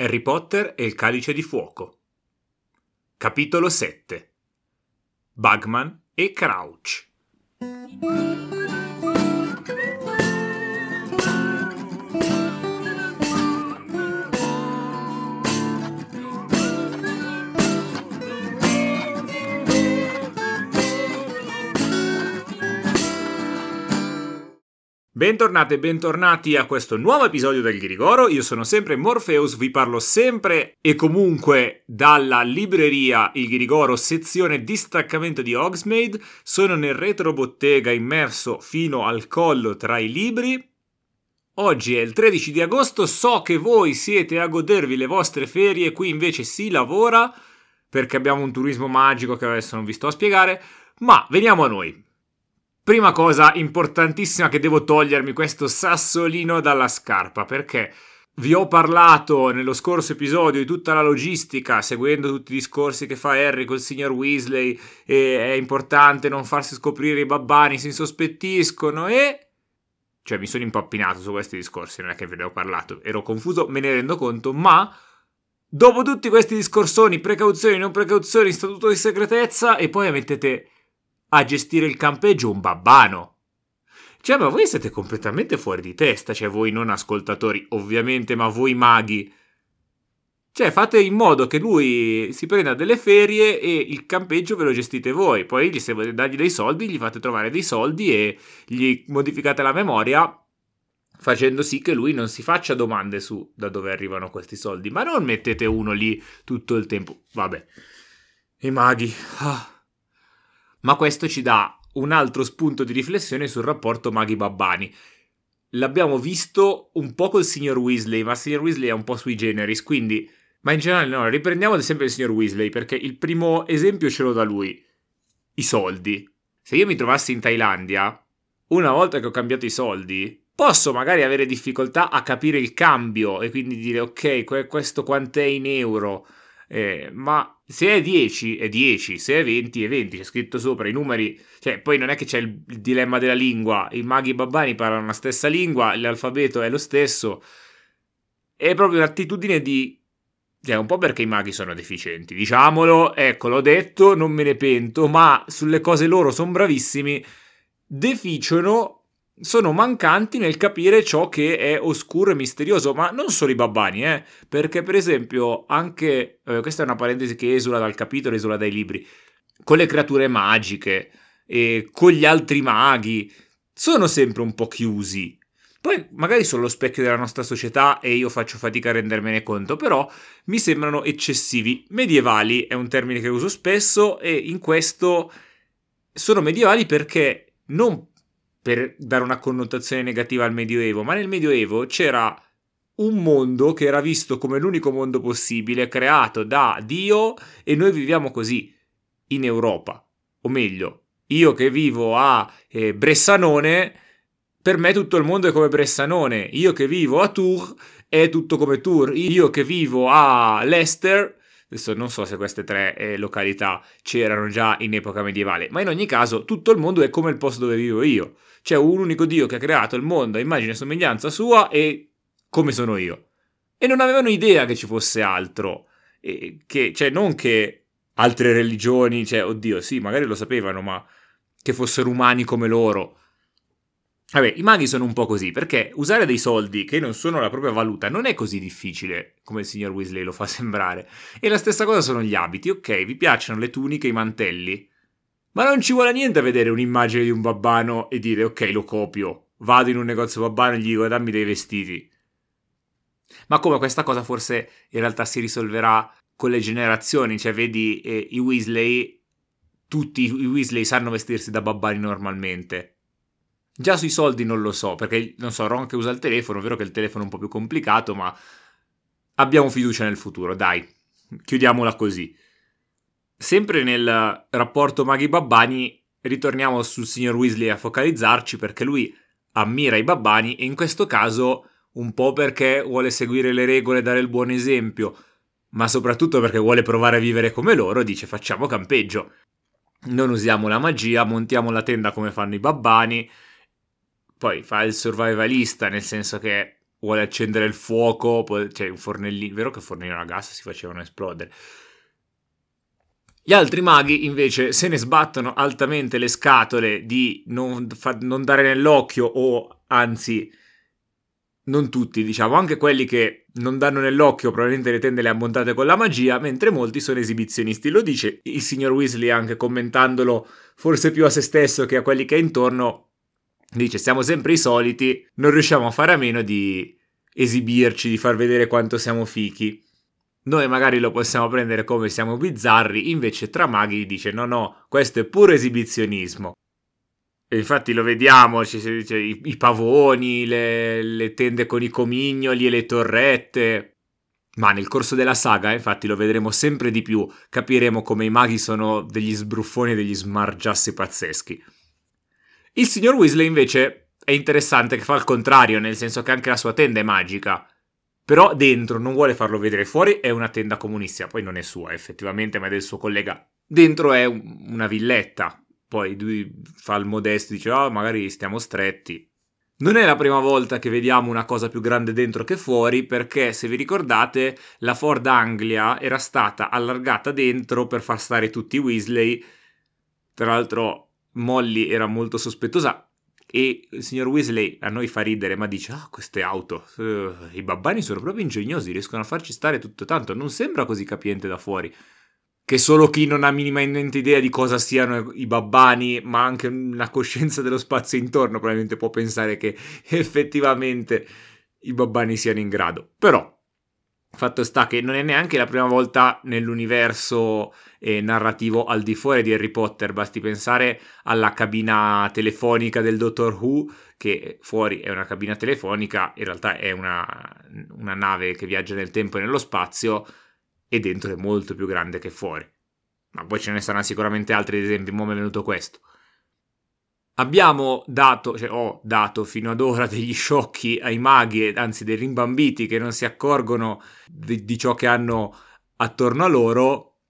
Harry Potter e il calice di fuoco. Capitolo 7 Bugman e Crouch. Bentornati e bentornati a questo nuovo episodio del Ghirigoro. Io sono sempre Morpheus, vi parlo sempre e comunque dalla libreria Il Ghirigoro, sezione distaccamento di Hogsmeade. Sono nel retro bottega immerso fino al collo tra i libri. Oggi è il 13 di agosto, so che voi siete a godervi le vostre ferie, qui invece si lavora perché abbiamo un turismo magico che adesso non vi sto a spiegare, ma veniamo a noi. Prima cosa importantissima che devo togliermi questo sassolino dalla scarpa perché vi ho parlato nello scorso episodio di tutta la logistica, seguendo tutti i discorsi che fa Harry col signor Weasley, è importante non farsi scoprire i babbani, si insospettiscono e... Cioè mi sono impappinato su questi discorsi, non è che ve ne ho parlato, ero confuso, me ne rendo conto, ma... Dopo tutti questi discorsoni, precauzioni, non precauzioni, statuto di segretezza, e poi mettete a gestire il campeggio un babbano. Cioè, ma voi siete completamente fuori di testa, cioè voi non ascoltatori, ovviamente, ma voi maghi. Cioè, fate in modo che lui si prenda delle ferie e il campeggio ve lo gestite voi. Poi, se volete dargli dei soldi, gli fate trovare dei soldi e gli modificate la memoria facendo sì che lui non si faccia domande su da dove arrivano questi soldi. Ma non mettete uno lì tutto il tempo. Vabbè. I maghi. Ah ma questo ci dà un altro spunto di riflessione sul rapporto maghi-babbani. L'abbiamo visto un po' col signor Weasley, ma il signor Weasley è un po' sui generis, quindi... Ma in generale no, riprendiamo ad esempio il signor Weasley, perché il primo esempio ce l'ho da lui. I soldi. Se io mi trovassi in Thailandia, una volta che ho cambiato i soldi, posso magari avere difficoltà a capire il cambio e quindi dire ok, questo quant'è in euro eh, ma se è 10 è 10, se è 20 è 20, c'è scritto sopra i numeri, cioè poi non è che c'è il, il dilemma della lingua, i maghi babbani parlano la stessa lingua, l'alfabeto è lo stesso, è proprio un'attitudine di... Cioè, un po' perché i maghi sono deficienti, diciamolo, ecco, l'ho detto, non me ne pento, ma sulle cose loro sono bravissimi, deficiano sono mancanti nel capire ciò che è oscuro e misterioso, ma non solo i babbani, eh? perché per esempio anche, eh, questa è una parentesi che esula dal capitolo, esula dai libri, con le creature magiche e con gli altri maghi, sono sempre un po' chiusi. Poi magari sono lo specchio della nostra società e io faccio fatica a rendermene conto, però mi sembrano eccessivi. Medievali è un termine che uso spesso e in questo sono medievali perché non per dare una connotazione negativa al Medioevo, ma nel Medioevo c'era un mondo che era visto come l'unico mondo possibile, creato da Dio, e noi viviamo così in Europa. O meglio, io che vivo a eh, Bressanone, per me tutto il mondo è come Bressanone. Io che vivo a Tours è tutto come Tours. Io che vivo a Leicester Adesso non so se queste tre eh, località c'erano già in epoca medievale, ma in ogni caso tutto il mondo è come il posto dove vivo io. C'è un unico Dio che ha creato il mondo a immagine e somiglianza sua e come sono io. E non avevano idea che ci fosse altro. E che, cioè, non che altre religioni, cioè, oddio, sì, magari lo sapevano, ma che fossero umani come loro. Vabbè, i maghi sono un po' così, perché usare dei soldi che non sono la propria valuta non è così difficile come il signor Weasley lo fa sembrare. E la stessa cosa sono gli abiti, ok, vi piacciono le tuniche i mantelli? Ma non ci vuole niente a vedere un'immagine di un babbano e dire ok, lo copio. Vado in un negozio babbano e gli dico dammi dei vestiti. Ma come questa cosa forse in realtà si risolverà con le generazioni, cioè vedi eh, i Weasley, tutti i Weasley sanno vestirsi da babbani normalmente Già sui soldi non lo so, perché non so, Ron che usa il telefono, è vero che il telefono è un po' più complicato, ma abbiamo fiducia nel futuro, dai, chiudiamola così. Sempre nel rapporto Maghi-Babbani, ritorniamo sul signor Weasley a focalizzarci perché lui ammira i babbani e in questo caso un po' perché vuole seguire le regole e dare il buon esempio, ma soprattutto perché vuole provare a vivere come loro, dice facciamo campeggio. Non usiamo la magia, montiamo la tenda come fanno i babbani, poi fa il survivalista, nel senso che vuole accendere il fuoco, cioè un fornellino, vero che fornellino a gas si facevano esplodere. Gli altri maghi invece se ne sbattono altamente le scatole di non, fa, non dare nell'occhio o anzi non tutti, diciamo, anche quelli che non danno nell'occhio probabilmente le tende le ha montate con la magia, mentre molti sono esibizionisti. Lo dice il signor Weasley anche commentandolo forse più a se stesso che a quelli che è intorno. Dice, siamo sempre i soliti, non riusciamo a fare a meno di esibirci, di far vedere quanto siamo fichi. Noi magari lo possiamo prendere come siamo bizzarri, invece tra maghi dice no no, questo è puro esibizionismo. E infatti lo vediamo, ci dice, i, i pavoni, le, le, tende con i comignoli e le torrette. Ma nel corso della saga, infatti, lo vedremo sempre di più, capiremo come i maghi sono degli sbruffoni e degli smargiassi pazzeschi. Il signor Weasley invece è interessante che fa il contrario, nel senso che anche la sua tenda è magica. Però dentro non vuole farlo vedere fuori, è una tenda comunistica, poi non è sua effettivamente, ma è del suo collega. Dentro è un, una villetta, poi lui fa il modesto dice, oh, magari stiamo stretti. Non è la prima volta che vediamo una cosa più grande dentro che fuori, perché se vi ricordate, la Ford Anglia era stata allargata dentro per far stare tutti i Weasley. Tra l'altro, Molly era molto sospettosa e il signor Weasley a noi fa ridere, ma dice: Ah, queste auto, uh, i babbani sono proprio ingegnosi, riescono a farci stare tutto tanto. Non sembra così capiente da fuori. Che solo chi non ha minimamente idea di cosa siano i babbani, ma anche una coscienza dello spazio intorno, probabilmente può pensare che effettivamente i babbani siano in grado. Però Fatto sta che non è neanche la prima volta nell'universo eh, narrativo al di fuori di Harry Potter, basti pensare alla cabina telefonica del Dottor Who, che fuori è una cabina telefonica, in realtà è una, una nave che viaggia nel tempo e nello spazio, e dentro è molto più grande che fuori. Ma poi ce ne saranno sicuramente altri esempi, mi è venuto questo. Abbiamo dato, cioè ho dato fino ad ora degli sciocchi ai maghi, anzi dei rimbambiti che non si accorgono di, di ciò che hanno attorno a loro.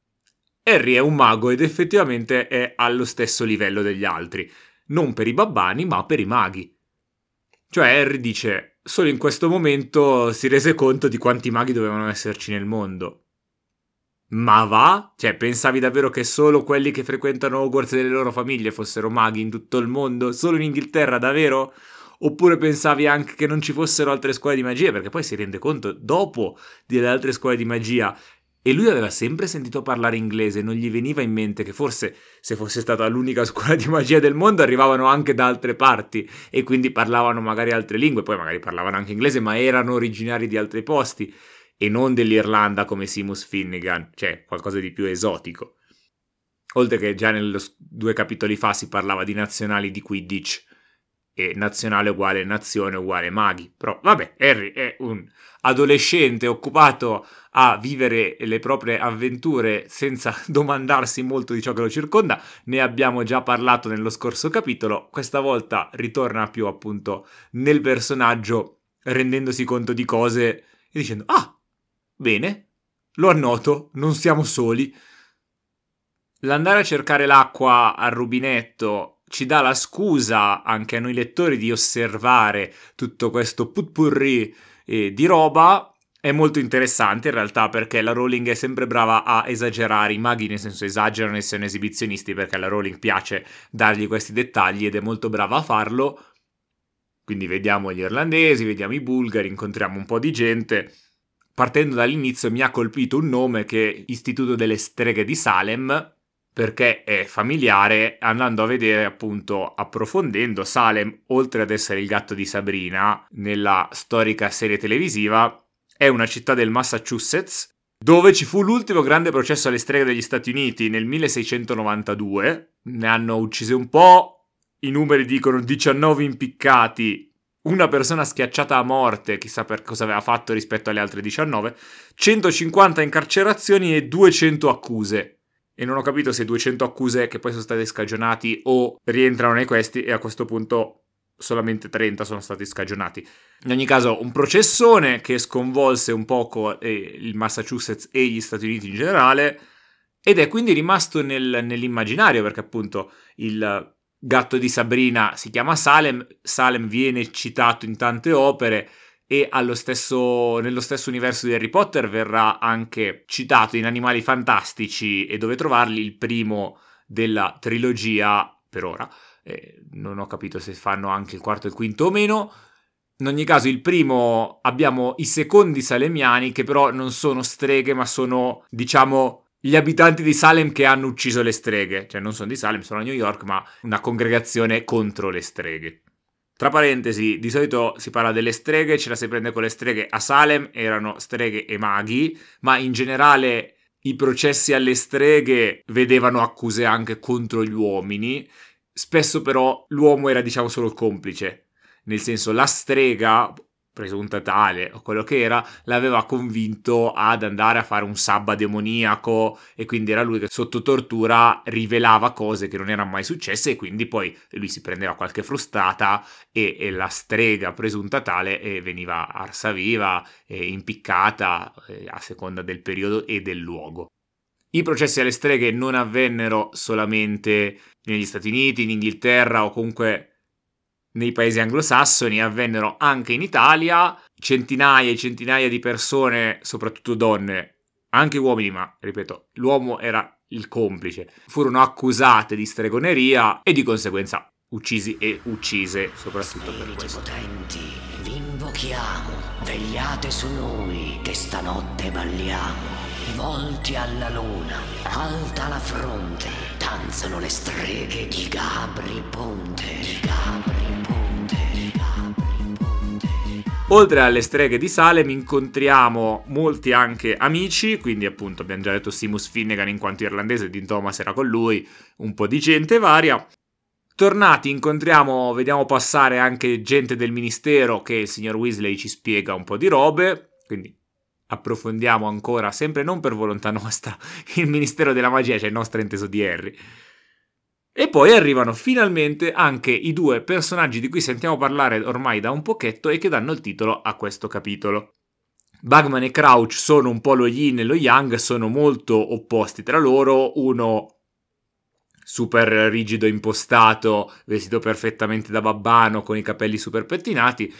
Harry è un mago ed effettivamente è allo stesso livello degli altri, non per i babbani ma per i maghi. Cioè Harry dice, solo in questo momento si rese conto di quanti maghi dovevano esserci nel mondo. Ma va? Cioè, pensavi davvero che solo quelli che frequentano Hogwarts e le loro famiglie fossero maghi in tutto il mondo? Solo in Inghilterra, davvero? Oppure pensavi anche che non ci fossero altre scuole di magia? Perché poi si rende conto dopo delle altre scuole di magia. E lui aveva sempre sentito parlare inglese, non gli veniva in mente che forse se fosse stata l'unica scuola di magia del mondo arrivavano anche da altre parti e quindi parlavano magari altre lingue, poi magari parlavano anche inglese, ma erano originari di altri posti e non dell'Irlanda come Simus Finnegan, cioè qualcosa di più esotico. Oltre che già nei due capitoli fa si parlava di nazionali di Quidditch e nazionale uguale nazione uguale maghi. Però vabbè, Harry è un adolescente occupato a vivere le proprie avventure senza domandarsi molto di ciò che lo circonda. Ne abbiamo già parlato nello scorso capitolo. Questa volta ritorna più appunto nel personaggio rendendosi conto di cose e dicendo "Ah, Bene, lo annoto, non siamo soli. L'andare a cercare l'acqua al rubinetto ci dà la scusa anche a noi lettori di osservare tutto questo putpurri eh, di roba. È molto interessante in realtà perché la Rowling è sempre brava a esagerare i maghi, nel senso esagerano e sono esibizionisti perché alla Rowling piace dargli questi dettagli ed è molto brava a farlo. Quindi vediamo gli irlandesi, vediamo i bulgari, incontriamo un po' di gente partendo dall'inizio mi ha colpito un nome che è Istituto delle Streghe di Salem, perché è familiare, andando a vedere appunto, approfondendo, Salem, oltre ad essere il gatto di Sabrina, nella storica serie televisiva, è una città del Massachusetts, dove ci fu l'ultimo grande processo alle streghe degli Stati Uniti nel 1692, ne hanno uccise un po', i numeri dicono 19 impiccati una persona schiacciata a morte, chissà per cosa aveva fatto rispetto alle altre 19, 150 incarcerazioni e 200 accuse. E non ho capito se 200 accuse che poi sono state scagionati o rientrano nei questi e a questo punto solamente 30 sono stati scagionati. In ogni caso, un processone che sconvolse un poco eh, il Massachusetts e gli Stati Uniti in generale ed è quindi rimasto nel, nell'immaginario perché appunto il gatto di Sabrina si chiama Salem, Salem viene citato in tante opere e stesso, nello stesso universo di Harry Potter verrà anche citato in Animali Fantastici e dove trovarli il primo della trilogia per ora. Eh, non ho capito se fanno anche il quarto e il quinto o meno. In ogni caso, il primo abbiamo i secondi salemiani che però non sono streghe, ma sono, diciamo, gli abitanti di Salem che hanno ucciso le streghe. Cioè, non sono di Salem, sono a New York, ma una congregazione contro le streghe. Tra parentesi, di solito si parla delle streghe, ce la si prende con le streghe. A Salem erano streghe e maghi, ma in generale i processi alle streghe vedevano accuse anche contro gli uomini. Spesso però l'uomo era diciamo solo il complice, nel senso la strega presunta tale o quello che era, l'aveva convinto ad andare a fare un sabba demoniaco e quindi era lui che sotto tortura rivelava cose che non erano mai successe e quindi poi lui si prendeva qualche frustata e, e la strega presunta tale e veniva arsa viva e impiccata eh, a seconda del periodo e del luogo. I processi alle streghe non avvennero solamente negli Stati Uniti, in Inghilterra o comunque nei paesi anglosassoni, avvennero anche in Italia, centinaia e centinaia di persone, soprattutto donne, anche uomini, ma ripeto, l'uomo era il complice, furono accusate di stregoneria e di conseguenza uccisi e uccise, soprattutto Spiriti per questo. potenti, vi invochiamo, vegliate su noi, che stanotte balliamo. Volti alla luna, alta la fronte, danzano le streghe di Gabri Ponte. Di Gabri Oltre alle streghe di Salem incontriamo molti anche amici, quindi appunto abbiamo già detto Simus Finnegan in quanto irlandese, Dean Thomas era con lui, un po' di gente varia. Tornati incontriamo, vediamo passare anche gente del ministero che il signor Weasley ci spiega un po' di robe, quindi approfondiamo ancora, sempre non per volontà nostra, il ministero della magia, cioè il nostro inteso di Harry. E poi arrivano finalmente anche i due personaggi di cui sentiamo parlare ormai da un pochetto e che danno il titolo a questo capitolo. Bugman e Crouch sono un po' lo yin e lo yang, sono molto opposti tra loro, uno super rigido impostato, vestito perfettamente da babbano, con i capelli super pettinati,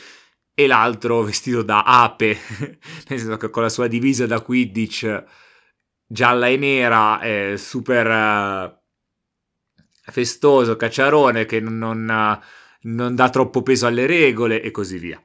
e l'altro vestito da ape, nel senso che con la sua divisa da Quidditch gialla e nera, eh, super festoso, cacciarone che non, non, dà troppo peso alle regole e così via.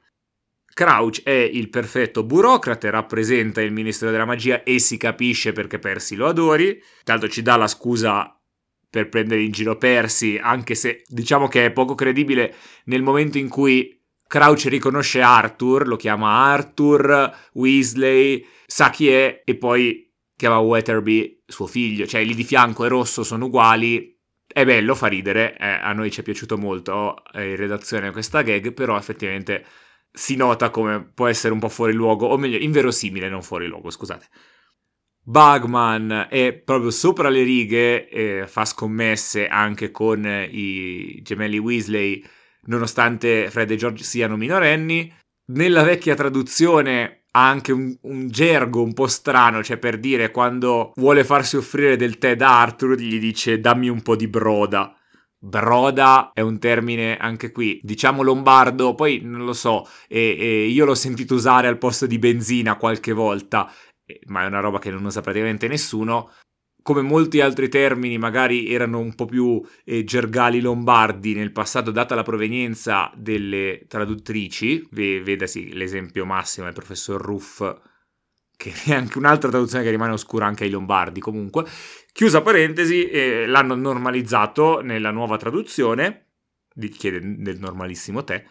Crouch è il perfetto burocrate, rappresenta il ministro della magia e si capisce perché Percy lo adori. Tanto ci dà la scusa per prendere in giro Percy, anche se diciamo che è poco credibile nel momento in cui Crouch riconosce Arthur, lo chiama Arthur, Weasley, sa chi è e poi chiama Weatherby suo figlio, cioè lì di fianco e rosso sono uguali, è bello, fa ridere, eh, a noi ci è piaciuto molto eh, in redazione questa gag, però effettivamente si nota come può essere un po' fuori luogo, o meglio, inverosimile, non fuori luogo, scusate. Bugman è proprio sopra le righe, eh, fa scommesse anche con i gemelli Weasley, nonostante Fred e George siano minorenni. Nella vecchia traduzione ha anche un, un, gergo un po' strano, cioè per dire quando vuole farsi offrire del tè da Arthur gli dice dammi un po' di broda. Broda è un termine anche qui, diciamo lombardo, poi non lo so, e, e io l'ho sentito usare al posto di benzina qualche volta, ma è una roba che non usa praticamente nessuno come molti altri termini magari erano un po' più eh, gergali lombardi nel passato, data la provenienza delle traduttrici, vedasi l'esempio massimo del professor Ruff, che è anche un'altra traduzione che rimane oscura anche ai lombardi comunque. Chiusa parentesi, eh, l'hanno normalizzato nella nuova traduzione, chiede del normalissimo te,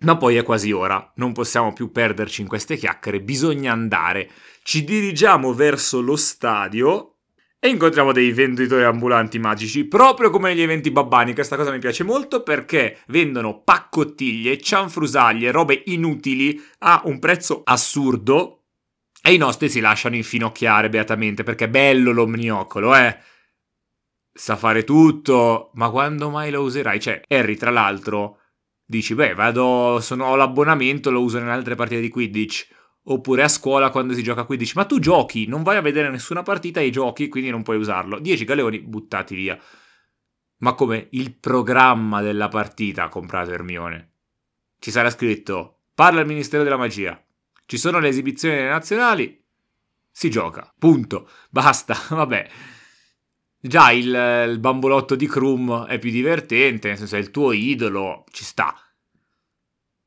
ma poi è quasi ora, non possiamo più perderci in queste chiacchiere, bisogna andare. Ci dirigiamo verso lo stadio e incontriamo dei venditori ambulanti magici, proprio come negli eventi babbani. Questa cosa mi piace molto perché vendono paccottiglie, cianfrusaglie, robe inutili a un prezzo assurdo e i nostri si lasciano infinocchiare beatamente perché è bello l'omniocolo, eh. Sa fare tutto, ma quando mai lo userai? Cioè, Harry, tra l'altro dici, beh, vado, sono, ho l'abbonamento, lo uso nelle altre partite di Quidditch. Oppure a scuola quando si gioca a Quidditch, ma tu giochi, non vai a vedere nessuna partita e giochi, quindi non puoi usarlo. 10 galeoni buttati via. Ma come il programma della partita ha comprato Hermione? Ci sarà scritto parla il Ministero della Magia. Ci sono le esibizioni nazionali, si gioca, punto, basta, vabbè. Già il, il bambolotto di Krum è più divertente, nel senso è il tuo idolo, ci sta.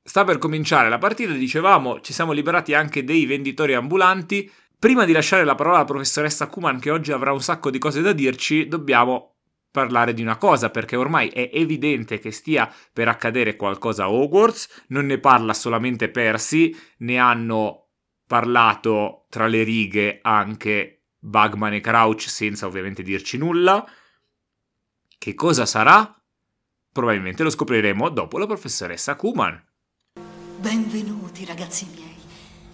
Sta per cominciare la partita, dicevamo, ci siamo liberati anche dei venditori ambulanti. Prima di lasciare la parola alla professoressa Kuman, che oggi avrà un sacco di cose da dirci, dobbiamo parlare di una cosa, perché ormai è evidente che stia per accadere qualcosa a Hogwarts, non ne parla solamente Percy, ne hanno parlato tra le righe anche Bugman e Crouch senza ovviamente dirci nulla. Che cosa sarà? Probabilmente lo scopriremo dopo la professoressa Kuman. Benvenuti ragazzi miei.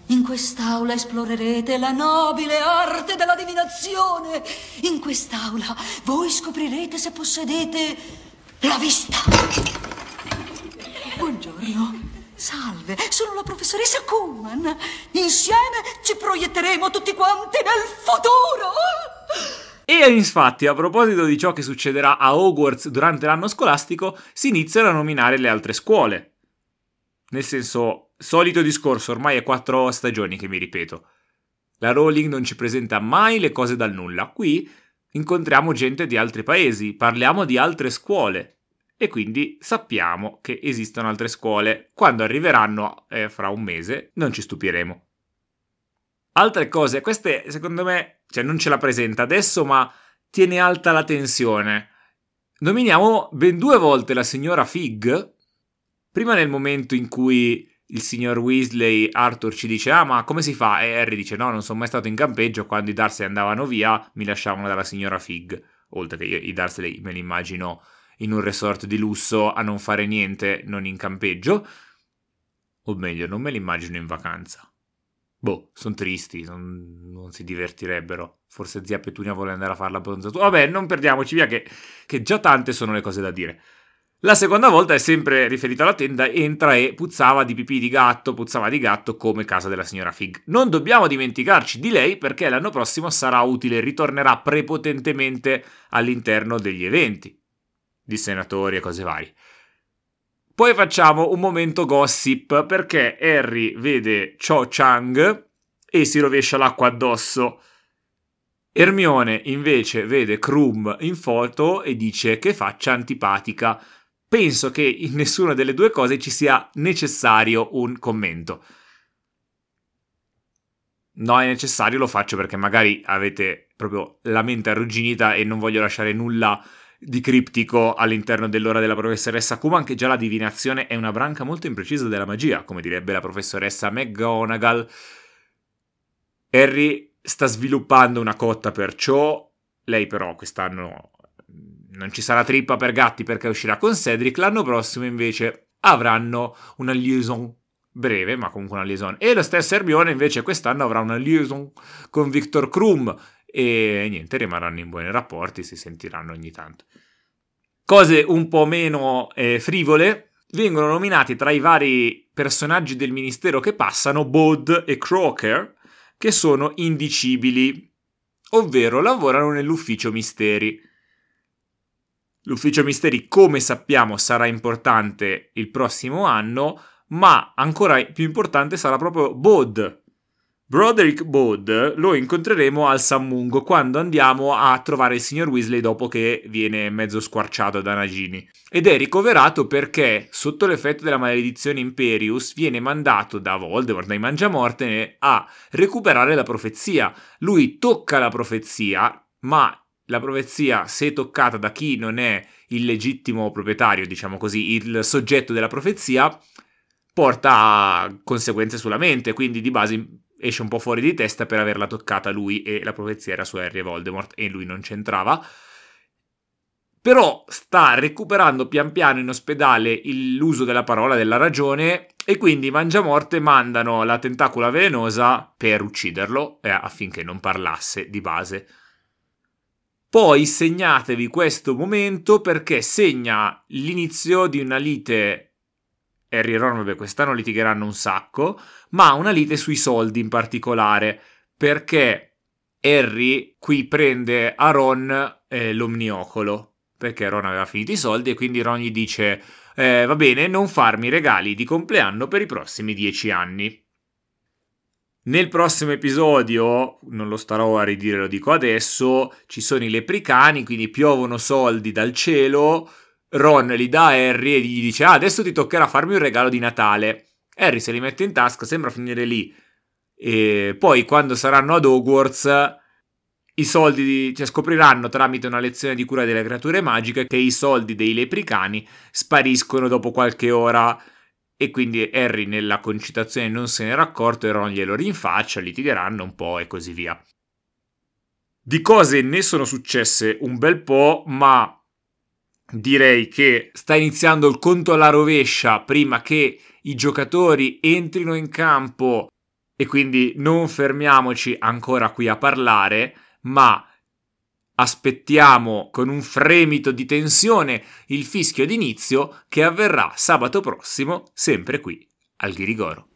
In quest'aula esplorerete la nobile arte della divinazione. In quest'aula voi scoprirete se possedete la vista. Buongiorno. Salve, sono la professoressa Kuhlman. Insieme ci proietteremo tutti quanti nel futuro. E infatti, a proposito di ciò che succederà a Hogwarts durante l'anno scolastico, si iniziano a nominare le altre scuole. Nel senso, solito discorso, ormai è quattro stagioni che mi ripeto. La Rowling non ci presenta mai le cose dal nulla. Qui incontriamo gente di altri paesi, parliamo di altre scuole e quindi sappiamo che esistono altre scuole. Quando arriveranno eh, fra un mese non ci stupiremo. Altre cose, queste secondo me, cioè non ce la presenta adesso, ma tiene alta la tensione. Nominiamo ben due volte la signora Fig, Prima nel momento in cui il signor Weasley, Arthur ci dice ah ma come si fa? E Harry dice no non sono mai stato in campeggio, quando i Darsley andavano via mi lasciavano dalla signora Fig, oltre che io, i Darsley me li immagino in un resort di lusso a non fare niente, non in campeggio, o meglio non me li immagino in vacanza. Boh, sono tristi, non, non, si divertirebbero. Forse zia Petunia vuole andare a fare la bronzatura. Vabbè, non perdiamoci via che, che già tante sono le cose da dire. La seconda volta è sempre riferita alla tenda, entra e puzzava di pipì di gatto, puzzava di gatto come casa della signora Fig. Non dobbiamo dimenticarci di lei perché l'anno prossimo sarà utile, ritornerà prepotentemente all'interno degli eventi di senatori e cose varie. Poi facciamo un momento gossip perché Harry vede Cho Chang e si rovescia l'acqua addosso. Hermione invece vede Krum in foto e dice che faccia antipatica penso che in nessuna delle due cose ci sia necessario un commento. No, è necessario, lo faccio perché magari avete proprio la mente arrugginita e non voglio lasciare nulla di criptico all'interno dell'ora della professoressa Kuman, che già la divinazione è una branca molto imprecisa della magia, come direbbe la professoressa McGonagall. Harry sta sviluppando una cotta perciò, lei però quest'anno non ci sarà trippa per gatti perché uscirà con Cedric, l'anno prossimo invece avranno una liaison breve, ma comunque una liaison. E lo stesso Hermione invece quest'anno avrà una liaison con Victor Krum e niente, rimarranno in buoni rapporti, si sentiranno ogni tanto. Cose un po' meno eh, frivole, vengono nominati tra i vari personaggi del ministero che passano Bod e Croker, che sono indicibili, ovvero lavorano nell'ufficio misteri. L'ufficio misteri, come sappiamo, sarà importante il prossimo anno, ma ancora più importante sarà proprio Bod. Broderick Bod lo incontreremo al Sammungo quando andiamo a trovare il signor Weasley dopo che viene mezzo squarciato da Nagini. Ed è ricoverato perché, sotto l'effetto della maledizione Imperius, viene mandato da Voldemort, dai Mangiamorte, a recuperare la profezia. Lui tocca la profezia, ma la profezia, se toccata da chi non è il legittimo proprietario, diciamo così, il soggetto della profezia, porta a conseguenze sulla mente, quindi di base esce un po' fuori di testa per averla toccata lui e la profezia era su Harry e Voldemort e lui non c'entrava. Però sta recuperando pian piano in ospedale l'uso della parola della ragione e quindi i Mangiamorte mandano la tentacula velenosa per ucciderlo eh, affinché non parlasse di base. Poi segnatevi questo momento perché segna l'inizio di una lite. Harry e Ron, vabbè, quest'anno litigheranno un sacco, ma una lite sui soldi in particolare, perché Harry qui prende a Ron eh, l'omniocolo, perché Ron aveva finito i soldi e quindi Ron gli dice eh, va bene non farmi regali di compleanno per i prossimi dieci anni. Nel prossimo episodio, non lo starò a ridire, lo dico adesso, ci sono i lepricani, quindi piovono soldi dal cielo, Ron li dà a Harry e gli dice ah, adesso ti toccherà farmi un regalo di Natale. Harry se li mette in tasca, sembra finire lì. E poi quando saranno ad Hogwarts i soldi di, cioè scopriranno tramite una lezione di cura delle creature magiche che i soldi dei lepricani spariscono dopo qualche ora e quindi Harry nella concitazione non se n'era accorto e Ron glielo rinfaccia, litigheranno un po' e così via. Di cose ne sono successe un bel po', ma direi che sta iniziando il conto alla rovescia prima che i giocatori entrino in campo e quindi non fermiamoci ancora qui a parlare, ma aspettiamo con un fremito di tensione il fischio d'inizio che avverrà sabato prossimo, sempre qui al Ghirigoro.